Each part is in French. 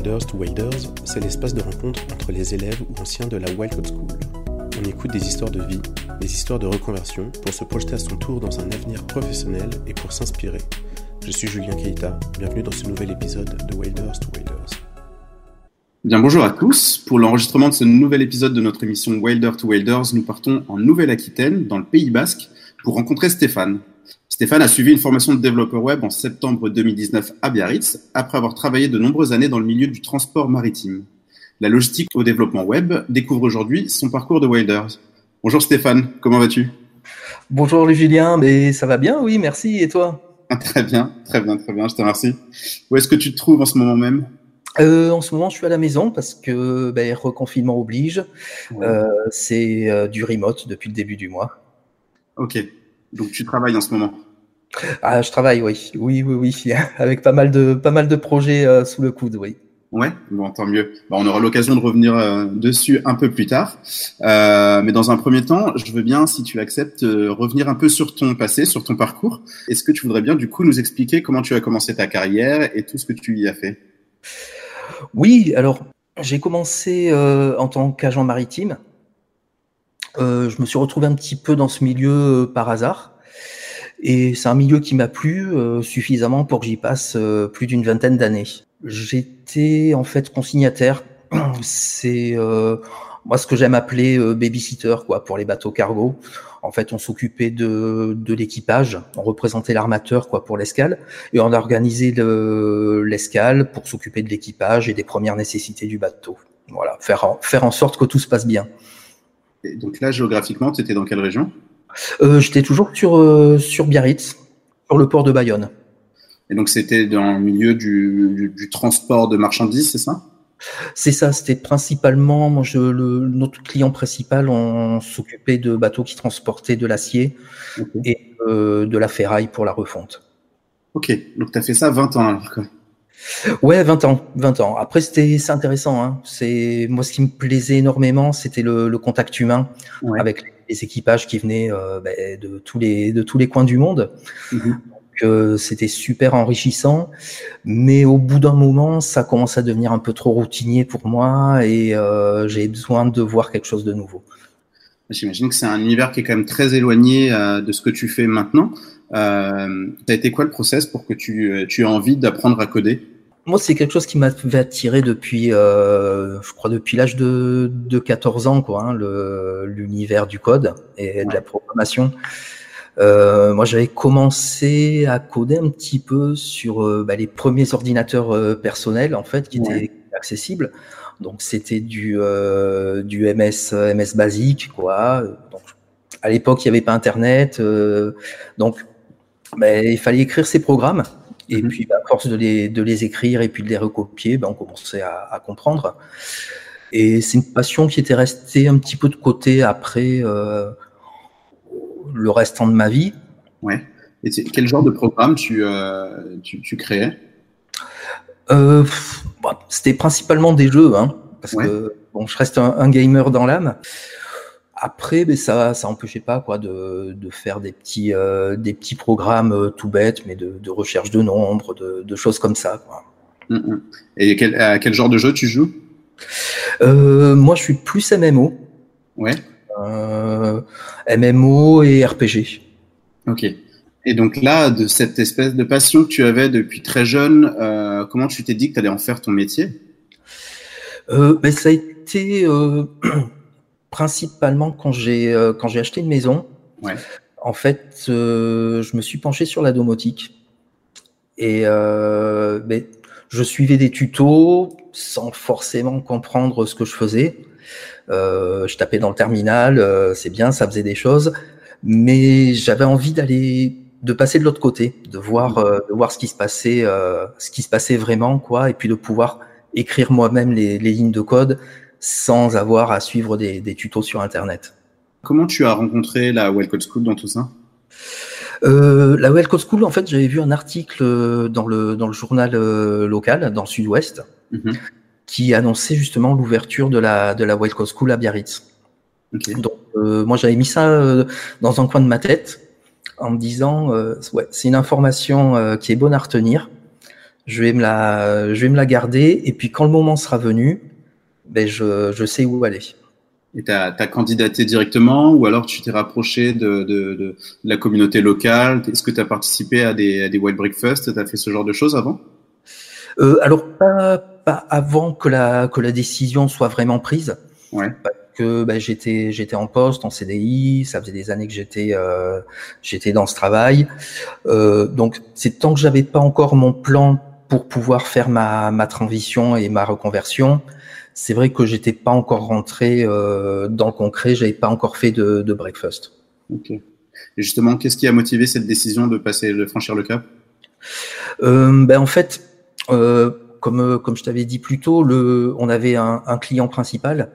Wilders to Wilders, c'est l'espace de rencontre entre les élèves ou anciens de la Wildcode School. On écoute des histoires de vie, des histoires de reconversion pour se projeter à son tour dans un avenir professionnel et pour s'inspirer. Je suis Julien Keita, bienvenue dans ce nouvel épisode de Wilders to Wilders. Bien bonjour à tous. Pour l'enregistrement de ce nouvel épisode de notre émission Wilder to Wilders, nous partons en Nouvelle-Aquitaine, dans le Pays Basque, pour rencontrer Stéphane. Stéphane a suivi une formation de développeur web en septembre 2019 à Biarritz, après avoir travaillé de nombreuses années dans le milieu du transport maritime. La logistique au développement web découvre aujourd'hui son parcours de Wilders. Bonjour Stéphane, comment vas-tu? Bonjour Julien, mais ça va bien, oui, merci. Et toi? Très bien, très bien, très bien, je te remercie. Où est-ce que tu te trouves en ce moment même? Euh, en ce moment, je suis à la maison parce que ben, reconfinement oblige. Euh, c'est euh, du remote depuis le début du mois. Ok. Donc tu travailles en ce moment? Ah, je travaille, oui, oui, oui, oui, avec pas mal de pas mal de projets euh, sous le coude, oui. Ouais, bon, tant mieux. Bon, on aura l'occasion de revenir euh, dessus un peu plus tard. Euh, mais dans un premier temps, je veux bien, si tu acceptes, revenir un peu sur ton passé, sur ton parcours. Est-ce que tu voudrais bien, du coup, nous expliquer comment tu as commencé ta carrière et tout ce que tu y as fait? Oui, alors j'ai commencé en tant qu'agent maritime. Euh, je me suis retrouvé un petit peu dans ce milieu par hasard. Et c'est un milieu qui m'a plu euh, suffisamment pour que j'y passe plus d'une vingtaine d'années. J'étais en fait consignataire. C'est moi ce que j'aime appeler babysitter quoi pour les bateaux cargo. En fait, on s'occupait de, de l'équipage, on représentait l'armateur quoi pour l'escale et on organisait l'escale pour s'occuper de l'équipage et des premières nécessités du bateau. Voilà, faire faire en sorte que tout se passe bien donc là, géographiquement, tu étais dans quelle région? Euh, J'étais toujours sur, euh, sur Biarritz, sur le port de Bayonne. Et donc c'était dans le milieu du, transport de marchandises, c'est ça? C'est ça, c'était principalement moi, je, le, notre client principal, on s'occupait de bateaux qui transportaient de l'acier et euh, de la ferraille pour la refonte. Ok, donc tu as fait ça 20 ans alors quoi. Ouais, 20 ans, 20 ans. Après, c'était c'est intéressant. Hein. C'est moi ce qui me plaisait énormément, c'était le, le, contact humain avec les équipages qui venaient euh, ben, de tous les de tous les coins du monde. Donc euh, c'était super enrichissant, mais au bout d'un moment, ça commence à devenir un peu trop routinier pour moi et euh, j'ai besoin de voir quelque chose de nouveau. J'imagine que c'est un univers qui est quand même très éloigné euh, de ce que tu fais maintenant. Euh, T'as été quoi le process pour que tu, tu aies envie d'apprendre à coder? Moi, c'est quelque chose qui m'a attiré depuis, euh, je crois, depuis l'âge de, de 14 ans, quoi, hein, l'univers du code et de la programmation. Euh, moi, j'avais commencé à coder un petit peu sur euh, bah, les premiers ordinateurs euh, personnels, en fait, qui étaient accessibles. Donc, c'était du, euh, du MS, MS basique, quoi. Donc, à l'époque, il n'y avait pas Internet, donc bah, il fallait écrire ces programmes. Et mhm. puis, bah, à force de les, de les, écrire et puis de les recopier, ben, on commençait à, à comprendre. Et c'est une passion qui était restée un petit peu de côté après euh, le restant de ma vie. Ouais. Et quel genre de programme tu, euh, tu, tu, créais? Euh, bah, C'était principalement des jeux, hein, parce que bon, je reste un, un gamer dans l'âme. Après, mais ça, ça empêchait pas quoi de, de faire des petits, euh, des petits programmes euh, tout bêtes, mais de, de, recherche de nombres, de, de choses comme ça. Quoi. Mm, mm. Et quel, à quel genre de jeu tu joues? Euh, Moi, je suis plus MMO. Ouais. Euh, MMO et RPG. Ok. Et donc là, de cette espèce de passion que tu avais depuis très jeune, comment tu t'es dit que tu allais en faire ton métier? Ben, Ça a été principalement quand j'ai euh, quand j'ai acheté une maison. Ouais. En fait, euh, je me suis penché sur la domotique et euh, ben, je suivais des tutos sans forcément comprendre ce que je faisais. Euh, je tapais dans le terminal, euh, c'est bien, ça faisait des choses, mais j'avais envie d'aller, de passer de l'autre côté, de voir, euh, de voir ce qui se passait, ce qui se passait vraiment, quoi, et puis de pouvoir écrire moi-même les, les lignes de code sans avoir à suivre des, des, tutos sur Internet. Comment tu as rencontré la Well Code School dans tout ça? Euh, La Well Code School, en fait, j'avais vu un article dans le, dans le journal euh, local, dans le sud-ouest, mm -hmm. qui annonçait justement l'ouverture de la, de la School à Biarritz. Okay. Donc, euh, moi, j'avais mis ça euh, dans un coin de ma tête en me disant, euh, ouais, c'est une information qui est bonne à retenir je vais me la, je vais me la garder. Et puis quand le moment sera venu, ben je, je sais où aller. Et tu as, candidaté directement ou alors tu t'es rapproché de, de, de, la communauté locale? Est-ce que tu as participé à des, à des Wild Breakfast? Tu as fait ce genre de choses avant? Euh, Alors, pas, pas avant que la, que la décision soit vraiment prise. Ouais. Parce que ben, j'étais j'étais en poste, en CDI, ça faisait des années que j'étais euh, j'étais dans ce travail. Euh, donc, c'est tant que j'avais pas encore mon plan pour pouvoir faire ma, ma transition et ma reconversion, c'est vrai que j'étais pas encore rentré euh, dans le concret, j'avais pas encore fait de, de breakfast. Ok. Et justement, qu'est-ce qui a motivé cette décision de passer, de franchir le cap? Euh, Ben en fait, euh, comme comme je t'avais dit plus tôt, le, on avait un, un client principal.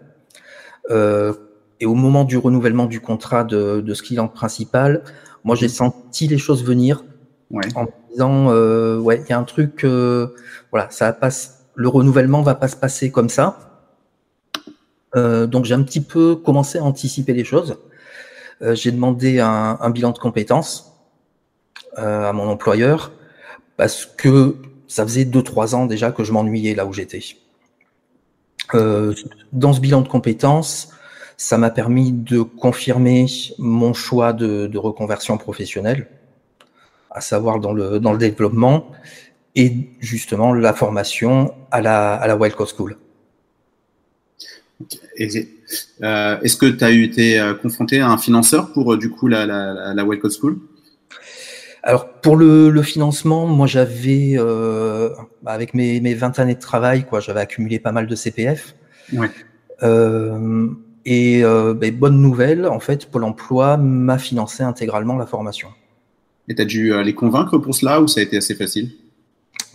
Euh, et au moment du renouvellement du contrat de, de ce client principal, moi j'ai senti les choses venir ouais. en me disant euh, ouais il y a un truc euh, voilà ça passe le renouvellement va pas se passer comme ça euh, donc j'ai un petit peu commencé à anticiper les choses. Euh, j'ai demandé un, bilan de compétences euh, à mon employeur parce que ça faisait deux trois ans déjà que je m'ennuyais là où j'étais. Dans ce bilan de compétences, ça m'a permis de confirmer mon choix de, reconversion professionnelle, à savoir dans le, développement et justement la formation à la, à School. Euh, Est-ce que tu as été confronté à un financeur pour euh, du coup la, la, School? Alors pour le, le financement, moi j'avais euh, avec mes, mes 20 années de travail, quoi, j'avais accumulé pas mal de CPF. Ouais. Euh, et ben, bonne nouvelle, en fait, Pôle Emploi m'a financé intégralement la formation. Et tu as dû les convaincre pour cela ou ça a été assez facile?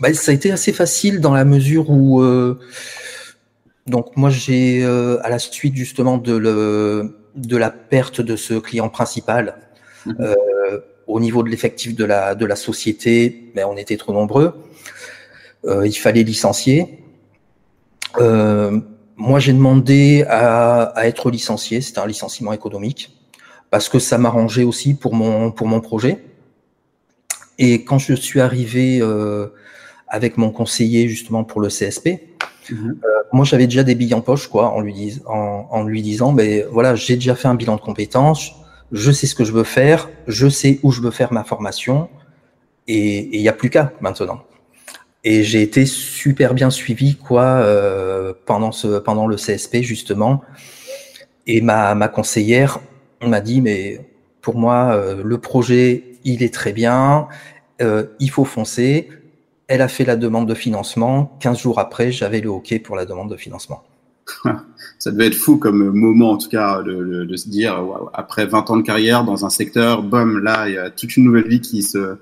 Ben, Ça a été assez facile dans la mesure où donc moi j'ai euh, à la suite justement de, le, de la perte de ce client principal Mhm. euh, au niveau de l'effectif de la, de la société, ben, on était trop nombreux. Euh, il fallait licencier. Euh, moi j'ai demandé à, à être licencié, c'était un licenciement économique parce que ça m'arrangeait aussi pour mon, pour mon projet. Et quand je suis arrivé euh, avec mon conseiller justement pour le CSP, Mhm. euh, moi, j'avais déjà des billes en poche, quoi, en lui, disant, ben voilà, j'ai déjà fait un bilan de compétences, je sais ce que je veux faire, je sais où je veux faire ma formation, et il n'y a plus qu'à maintenant. Et j'ai été super bien suivi, quoi, euh, pendant ce, pendant le CSP justement. Et ma, ma conseillère m'a dit, mais pour moi, euh, le projet, il est très bien, il faut foncer. Elle a fait la demande de financement. 15 jours après, j'avais le OK pour la demande de financement. Ça devait être fou comme moment, en tout cas, de, de, de se dire, wow, après 20 ans de carrière dans un secteur, bam, là, il y a toute une nouvelle vie qui se,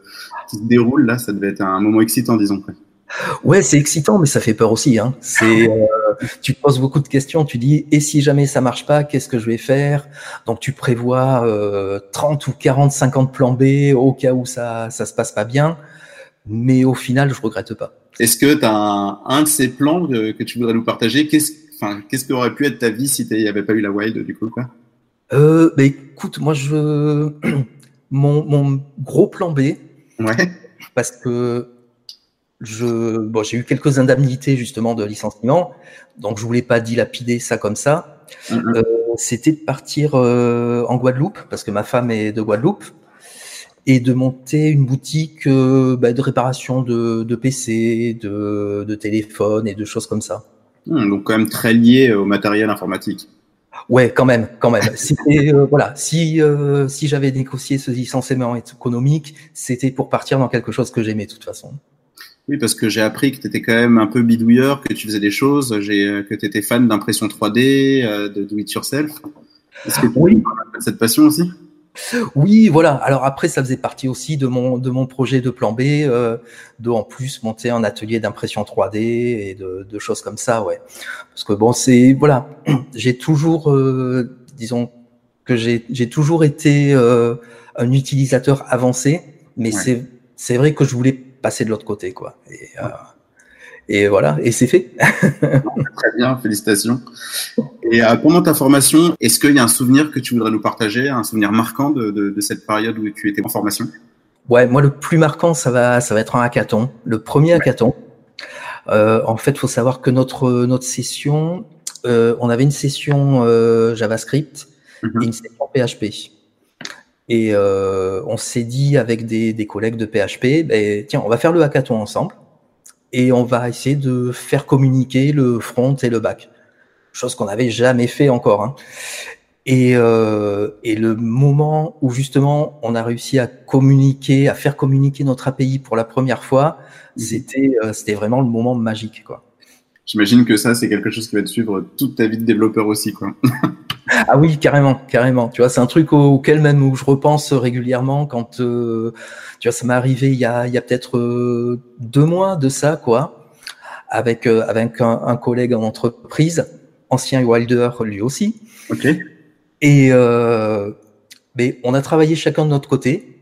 qui se déroule. Là, ça devait être un moment excitant, disons. Ouais, c'est excitant, mais ça fait peur aussi. Hein. C'est, euh, tu te poses beaucoup de questions. Tu dis, et si jamais ça marche pas, qu'est-ce que je vais faire? Donc, tu prévois euh, 30 ou 40, 50 plans B au cas où ça, ça se passe pas bien. Mais au final, je regrette pas. Est-ce que tu as un, un, de ces plans que, que tu voudrais nous partager? Qu'est-ce enfin, qu'est-ce que aurait pu être ta vie si il n'y avait pas eu la Wild, du coup quoi? Euh, bah, Écoute, moi, je mon, mon gros plan B, ouais. parce que je bon, j'ai eu quelques indemnités justement de licenciement, donc je voulais pas dilapider ça comme ça. Mm -hmm. euh, C'était de partir euh, en Guadeloupe, parce que ma femme est de Guadeloupe et de monter une boutique euh, bah, de réparation de, de PC, de, de, téléphone et de choses comme ça. Mmh, donc quand même très lié au matériel informatique. Ouais, quand même, quand même. euh, voilà, si euh, si j'avais négocié ce licenciement économique, c'était pour partir dans quelque chose que j'aimais de toute façon. Oui, parce que j'ai appris que tu étais quand même un peu bidouilleur, que tu faisais des choses, j'ai que tu étais fan d'impression 3D, euh, de do it yourself. Est-ce que tu oui. as cette passion aussi? Oui, voilà. Alors après, ça faisait partie aussi de mon de mon projet de plan B, euh, de en plus monter un atelier d'impression 3D et de, de, choses comme ça, ouais. Parce que bon, c'est voilà, j'ai toujours, euh, disons que j'ai j'ai toujours été euh, un utilisateur avancé, mais ouais. c'est c'est vrai que je voulais passer de l'autre côté, quoi. Et, ouais. Et voilà, et c'est fait. Très bien, félicitations. Et euh, pendant ta formation, est-ce qu'il y a un souvenir que tu voudrais nous partager, un souvenir marquant de, de, de, cette période où tu étais en formation? Ouais, moi le plus marquant, ça va, ça va être un hackathon, le premier hackathon. en fait, il faut savoir que notre notre session, on avait une session JavaScript et une session PHP. Et on s'est dit avec des, des, collègues de PHP, ben, tiens, on va faire le hackathon ensemble et on va essayer de faire communiquer le front et le back. Chose qu'on n'avait jamais fait encore. Hein. Et, euh, et, le moment où justement on a réussi à communiquer, à faire communiquer notre API pour la première fois, c'était euh, c'était vraiment le moment magique quoi. J'imagine que ça c'est quelque chose qui va te suivre toute ta vie de développeur aussi quoi. ah oui carrément carrément. Tu vois c'est un truc auquel même où je repense régulièrement quand euh, tu vois ça m'est arrivé il y a il y a peut-être euh, deux mois de ça quoi avec euh, avec un, un, collègue en entreprise ancien Wilder lui aussi. Ok. Et mais on a travaillé chacun de notre côté.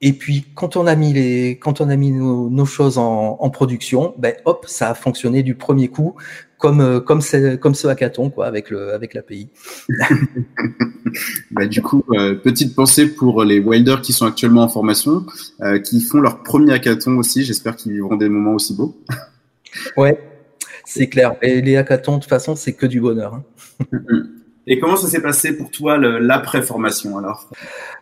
Et puis quand on a mis les, quand on a mis nos, nos choses en, en, production, ben hop, ça a fonctionné du premier coup, comme euh, comme comme ce hackathon quoi, avec le avec l'API. bah, du coup, euh, petite pensée pour les wilders qui sont actuellement en formation, euh, qui font leur premier hackathon aussi. J'espère qu'ils vivront des moments aussi beaux. ouais, c'est clair. Et les hackathons, de toute façon, c'est que du bonheur. Hein. Et comment ça s'est passé pour toi l'après-formation alors?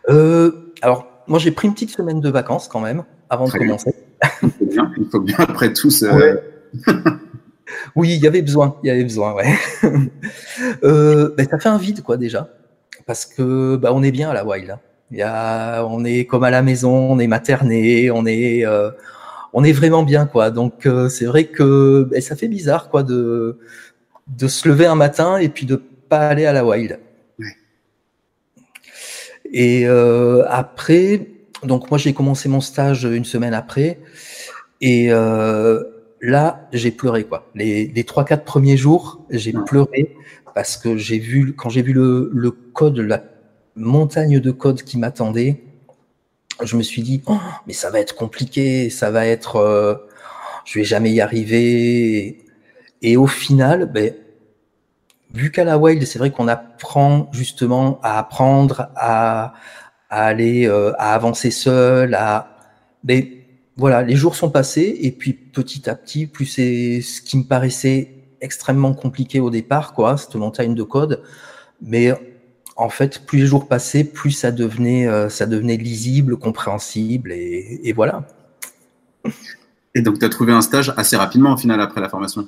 Euh, Alors, moi j'ai pris une petite semaine de vacances quand même avant de commencer. Il faut, bien, il faut bien après tout. Euh... oui, il y avait besoin, il y avait besoin, ouais. euh, ben, ça fait un vide quoi déjà, parce que bah, on est bien à la Wild. Hein. Il y a, on est comme à la maison, on est materné, on est, euh, on est vraiment bien quoi. Donc euh, c'est vrai que ben, ça fait bizarre quoi de de se lever un matin et puis de pas aller à la wild. Et euh, après, donc moi j'ai commencé mon stage une semaine après, et euh, là j'ai pleuré quoi. Les, trois quatre premiers jours, j'ai pleuré parce que j'ai vu quand j'ai vu le, le, code, la montagne de code qui m'attendait, je me suis dit oh, mais ça va être compliqué, ça va être, euh, je vais jamais y arriver. Et au final, ben vu qu'à la Wild, c'est vrai qu'on apprend justement à apprendre, à, à aller, euh, à avancer seul, à, mais voilà, les jours sont passés et puis petit à petit, plus c'est ce qui me paraissait extrêmement compliqué au départ, quoi, cette montagne de code, mais en fait, plus les jours passaient, plus ça devenait, euh, ça devenait lisible, compréhensible et, et voilà. Et donc, tu as trouvé un stage assez rapidement au final après la formation?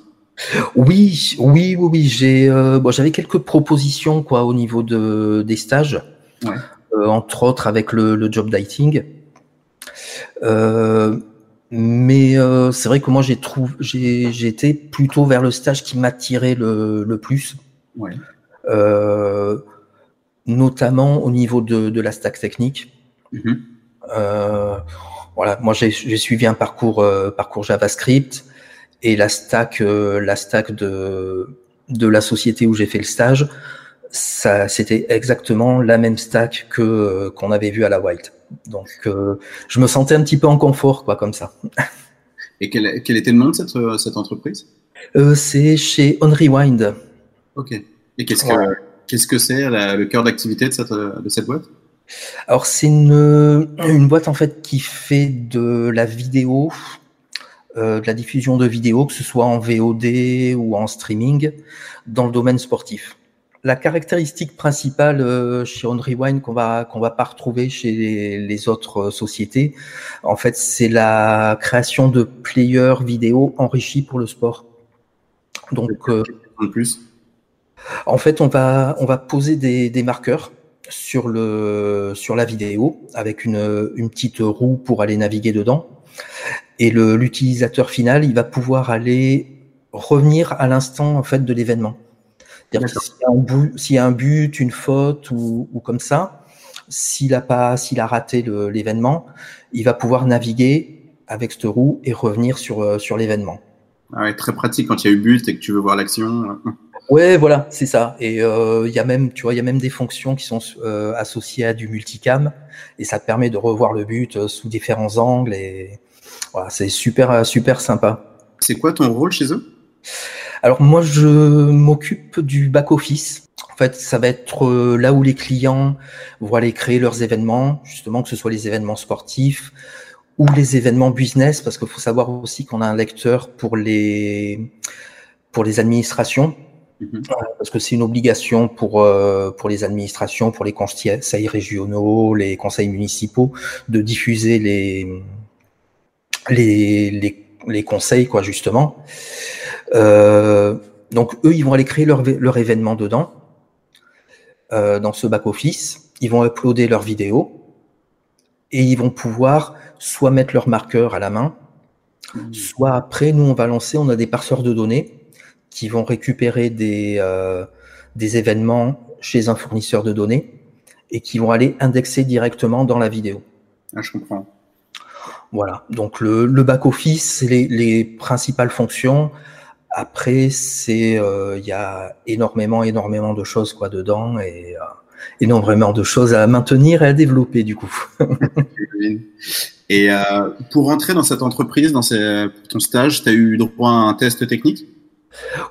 Oui, oui, oui, oui. J'ai, euh, bon, j'avais quelques propositions quoi au niveau de des stages, euh, entre autres avec le, le job dating. Euh, mais c'est vrai que moi j'ai trouvé, j'ai, été plutôt vers le stage qui m'attirait le, le plus. notamment au niveau de, de la stack technique. Mm-hmm. voilà, moi j'ai, suivi un parcours parcours JavaScript et la stack, euh, la stack de, de la société où j'ai fait le stage, ça, c'était exactement la même stack que euh, qu'on avait vu à la White. Donc, euh, je me sentais un petit peu en confort, quoi, comme ça. Et quel, quel était le nom de cette, cette entreprise? Euh, C'est chez On Rewind. Ok. Et qu'est-ce que qu'est-ce que c'est le cœur d'activité de cette, de cette boîte? Alors, c'est une, une boîte en fait qui fait de la vidéo euh, de la diffusion de vidéos, que ce soit en VOD ou en streaming, dans le domaine sportif. La caractéristique principale euh, chez On Rewind qu'on va qu'on va pas retrouver chez les, autres sociétés, en fait, c'est la création de players vidéo enrichis pour le sport. Donc, euh, en plus, en fait, on va on va poser des, des marqueurs sur le sur la vidéo avec une, une petite roue pour aller naviguer dedans et l'utilisateur final, il va pouvoir aller revenir à l'instant en fait de l'événement. S'il y, a un but, une faute ou, comme ça, s'il a pas, s'il a raté l'événement, il va pouvoir naviguer avec cette roue et revenir sur euh, sur l'événement. Ah très pratique quand il y a eu but et que tu veux voir l'action. Ouais, voilà, c'est ça. Et euh, il y a même, tu vois, il y a même des fonctions qui sont euh, associées à du multicam et ça permet de revoir le but sous différents angles et c'est super, super sympa. C'est quoi ton rôle chez eux? Alors moi, je m'occupe du back-office. En fait, ça va être euh, là où les clients vont aller créer leurs événements, justement que ce soit les événements sportifs ou les événements business, parce qu'il faut savoir aussi qu'on a un lecteur pour les, pour les administrations, mhm. parce que c'est une obligation pour, euh, pour les administrations, pour les conseils régionaux, les conseils municipaux, de diffuser les, les, les, les conseils, quoi, justement. Euh, donc, eux, ils vont aller créer leur, leur événement dedans, euh, dans ce back-office. Ils vont uploader leurs vidéos et ils vont pouvoir soit mettre leur marqueur à la main, mmh. soit après, nous, on va lancer, on a des parseurs de données qui vont récupérer des, euh, des événements chez un fournisseur de données et qui vont aller indexer directement dans la vidéo. Ah, je comprends. Voilà, donc le, le back-office, les, les, principales fonctions. Après, c'est euh, il y a énormément, énormément de choses quoi dedans et euh, énormément de choses à maintenir et à développer du coup. et euh, pour rentrer dans cette entreprise, dans ces, ton stage, tu as eu droit à un test technique?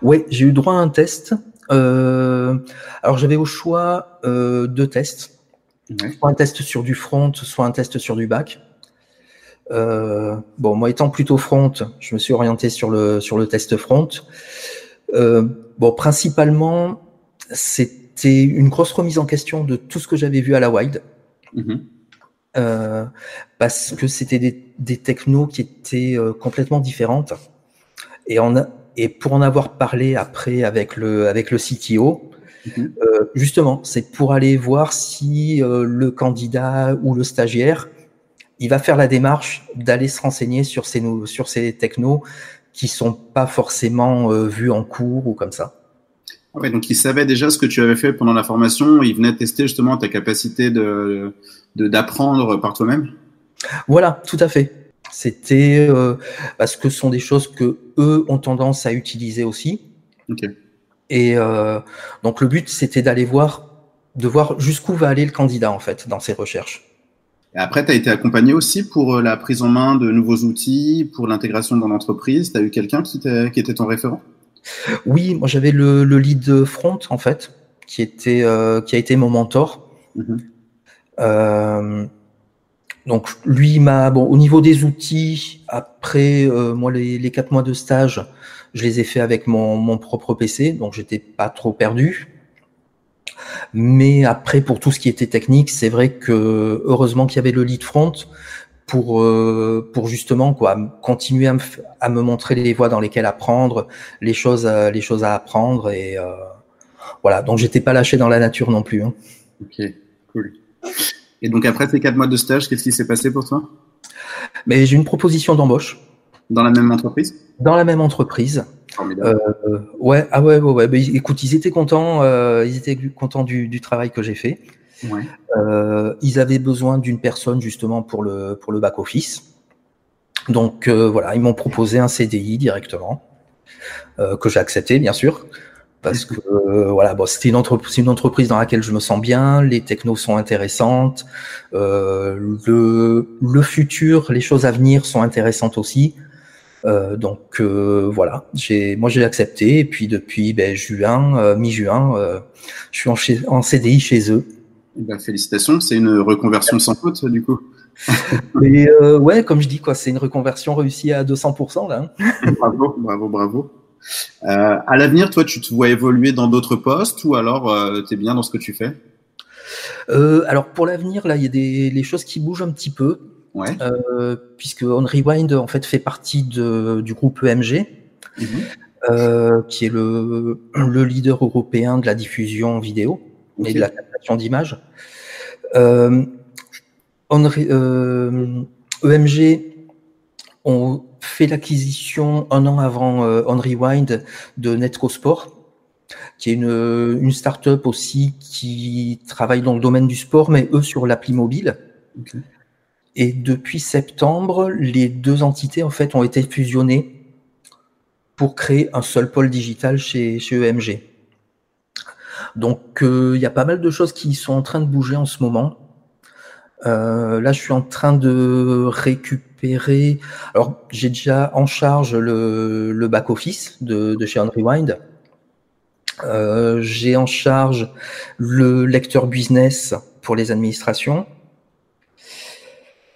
Oui, j'ai eu droit à un test. Euh, alors j'avais au choix euh, deux tests, soit un test sur du front, soit un test sur du back. Euh, bon, moi étant plutôt front, je me suis orienté sur le sur le test front. Euh, bon, principalement, c'est une grosse remise en question de tout ce que j'avais vu à la Wild. Mhm. Euh, parce que c'était des, des, technos qui étaient complètement différentes. Et, on et pour en avoir parlé après avec le, avec le CTO, mhm. euh, justement, c'est pour aller voir si le candidat ou le stagiaire, il va faire la démarche d'aller se renseigner sur ces, sur ces technos qui sont pas forcément vus en cours ou comme ça. Ouais, donc il savait déjà ce que tu avais fait pendant la formation. Il venait tester justement ta capacité de d'apprendre par toi-même? Voilà, tout à fait. C'était euh, parce que ce sont des choses que eux ont tendance à utiliser aussi. Okay. Et euh, donc le but, c'était d'aller voir, de voir jusqu'où va aller le candidat en fait dans ses recherches. Et après, tu as été accompagné aussi pour euh, la prise en main de nouveaux outils, pour l'intégration dans l'entreprise. Tu as eu quelqu'un qui, qui était ton référent? Oui, moi j'avais le, le, lead front en fait, qui était euh, qui a été mon mentor. Mm-hmm. euh, donc lui m'a bon au niveau des outils. Après euh, moi les, les quatre mois de stage, je les ai fait avec mon, mon propre PC, donc j'étais pas trop perdu. Mais après pour tout ce qui était technique, c'est vrai que heureusement qu'il y avait le lead front pour euh, pour justement quoi continuer à me, à me, montrer les voies dans lesquelles apprendre, les choses euh, les choses à apprendre et euh, voilà donc j'étais pas lâché dans la nature non plus. Hein. Ok cool. Et donc après ces quatre mois de stage, qu'est-ce qui s'est passé pour toi? Mais j'ai une proposition d'embauche. Dans la même entreprise? Dans la même entreprise. Euh, ouais ah ouais ouais, ouais. Mais, écoute ils étaient contents ils étaient contents du, du travail que j'ai fait. Ouais. Euh, ils avaient besoin d'une personne justement pour le, pour le back-office. Donc euh, voilà, ils m'ont proposé un CDI directement, euh, que j'ai accepté bien sûr, parce que euh, voilà, bon, c'était une, entreprise, une entreprise dans laquelle je me sens bien, les technos sont intéressantes, euh, le, le futur, les choses à venir sont intéressantes aussi. Euh, donc voilà, j'ai, moi j'ai accepté et puis depuis ben, juin, mi-juin, je suis en, chez, en CDI chez eux. Eh ben, félicitations, c'est une reconversion sans faute du coup. Et euh, ouais, comme je dis, quoi, c'est une reconversion réussie à 200% là. Hein. bravo, bravo, bravo. Euh, à l'avenir, toi, tu te vois évoluer dans d'autres postes ou alors euh, tu es bien dans ce que tu fais? Euh, Alors pour l'avenir, là, il y a des les choses qui bougent un petit peu. Ouais. Euh, puisque On Rewind en fait fait partie de, du groupe EMG, mm -hmm. qui est le, le leader européen de la diffusion vidéo okay. et de la captation d'images. Euh, euh, EMG ont fait l'acquisition un an avant euh, On Rewind de NetcoSport, qui est une, une start-up aussi qui travaille dans le domaine du sport, mais eux sur l'appli mobile. Okay. Et depuis septembre, les deux entités en fait ont été fusionnées pour créer un seul pôle digital chez, chez EMG. Donc il euh, y a pas mal de choses qui sont en train de bouger en ce moment. Euh, là, je suis en train de récupérer. Alors, j'ai déjà en charge le, le back office de, de chez Unrewind. Euh, j'ai en charge le lecteur business pour les administrations.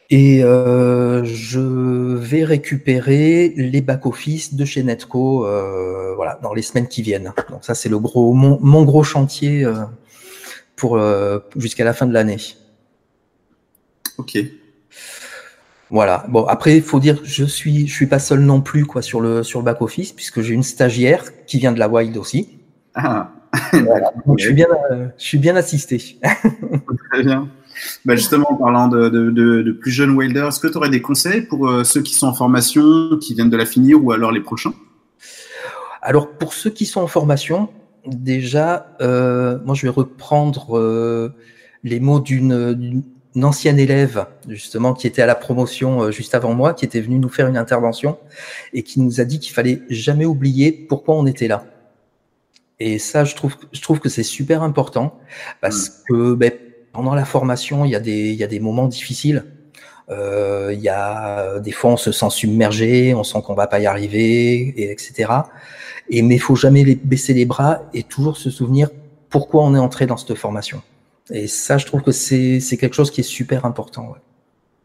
Et euh, je vais récupérer les back-office de chez Netco euh, voilà, dans les semaines qui viennent. Donc ça, c'est le gros, mon, mon gros chantier euh, pour jusqu'à la fin de l'année. Ok. Voilà. Bon, après, il faut dire, je suis, je suis pas seul non plus quoi sur le sur le back office puisque j'ai une stagiaire qui vient de la Wild aussi. Ah, Voilà. Donc je suis bien, je suis bien assisté. très bien. Bah justement, en parlant de, de, de, de plus jeunes wilders, est-ce que tu aurais des conseils pour euh, ceux qui sont en formation, qui viennent de la finir ou alors les prochains? Alors pour ceux qui sont en formation, déjà, euh, moi je vais reprendre euh, les mots d'une ancienne élève justement qui était à la promotion juste avant moi, qui était venue nous faire une intervention et qui nous a dit qu'il fallait jamais oublier pourquoi on était là. Et ça, je trouve, je trouve que c'est super important parce que ben, pendant la formation, il y a des, il y a des moments difficiles. Euh, il y a des fois on se sent submergé, on sent qu'on va pas y arriver, et etc. Et mais faut jamais baisser les bras et toujours se souvenir pourquoi on est entré dans cette formation. Et ça, je trouve que c'est c'est quelque chose qui est super important. ouais.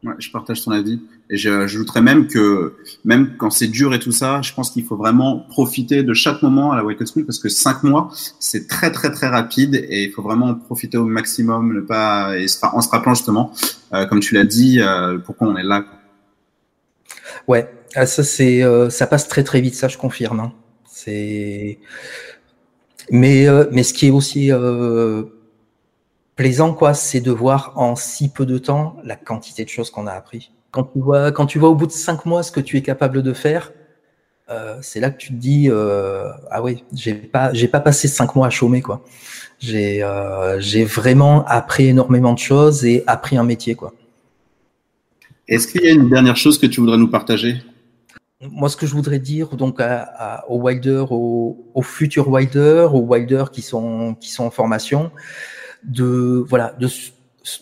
Ouais, je partage ton avis. Et je- j'ajouterais même que, même quand c'est dur et tout ça, je pense qu'il faut vraiment profiter de chaque moment à la Up School parce que cinq mois, c'est très, très, très rapide et il faut vraiment en profiter au maximum, ne pas, et en se rappelant justement, euh, comme tu l'as dit, euh, pourquoi on est là. quoi. Ouais, ah, ça c'est euh, ça passe très très vite, ça je confirme. hein. C'est mais euh, mais ce qui est aussi euh, plaisant quoi, c'est de voir en si peu de temps la quantité de choses qu'on a appris. Quand tu vois quand tu vois au bout de cinq mois ce que tu es capable de faire, euh, c'est là que tu te dis euh, ah oui j'ai pas j'ai pas passé cinq mois à chômer quoi. J'ai euh, j'ai vraiment appris énormément de choses et appris un métier quoi. Est-ce qu'il y a une dernière chose que tu voudrais nous partager? Moi, ce que je voudrais dire donc à, à- aux wilders, aux, aux futurs wilders, aux wilders qui sont qui sont en formation, de voilà, de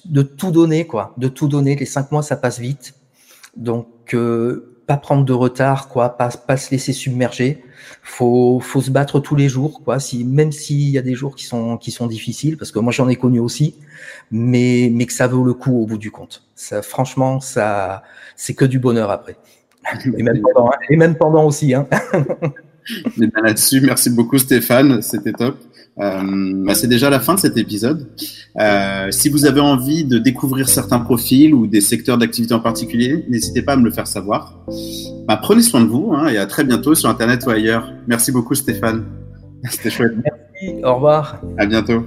de tout donner quoi, de tout donner. Les cinq mois, ça passe vite, donc euh, pas prendre de retard quoi, pas pas se laisser submerger. Faut faut se battre tous les jours quoi. Si même s'il y a des jours qui sont qui sont difficiles, parce que moi j'en ai connu aussi, mais mais que ça vaut le coup au bout du compte. Ça, franchement, ça c'est que du bonheur après. Et même pendant, hein. et même pendant aussi. Hein. Bien, Là-dessus, merci beaucoup Stéphane, c'était top. Euh, bah, c'est déjà la fin de cet épisode. Euh, si vous avez envie de découvrir certains profils ou des secteurs d'activité en particulier, n'hésitez pas à me le faire savoir. Bah, prenez soin de vous hein, et à très bientôt sur Internet ou ailleurs. Merci beaucoup Stéphane. C'était chouette. Au revoir. À bientôt.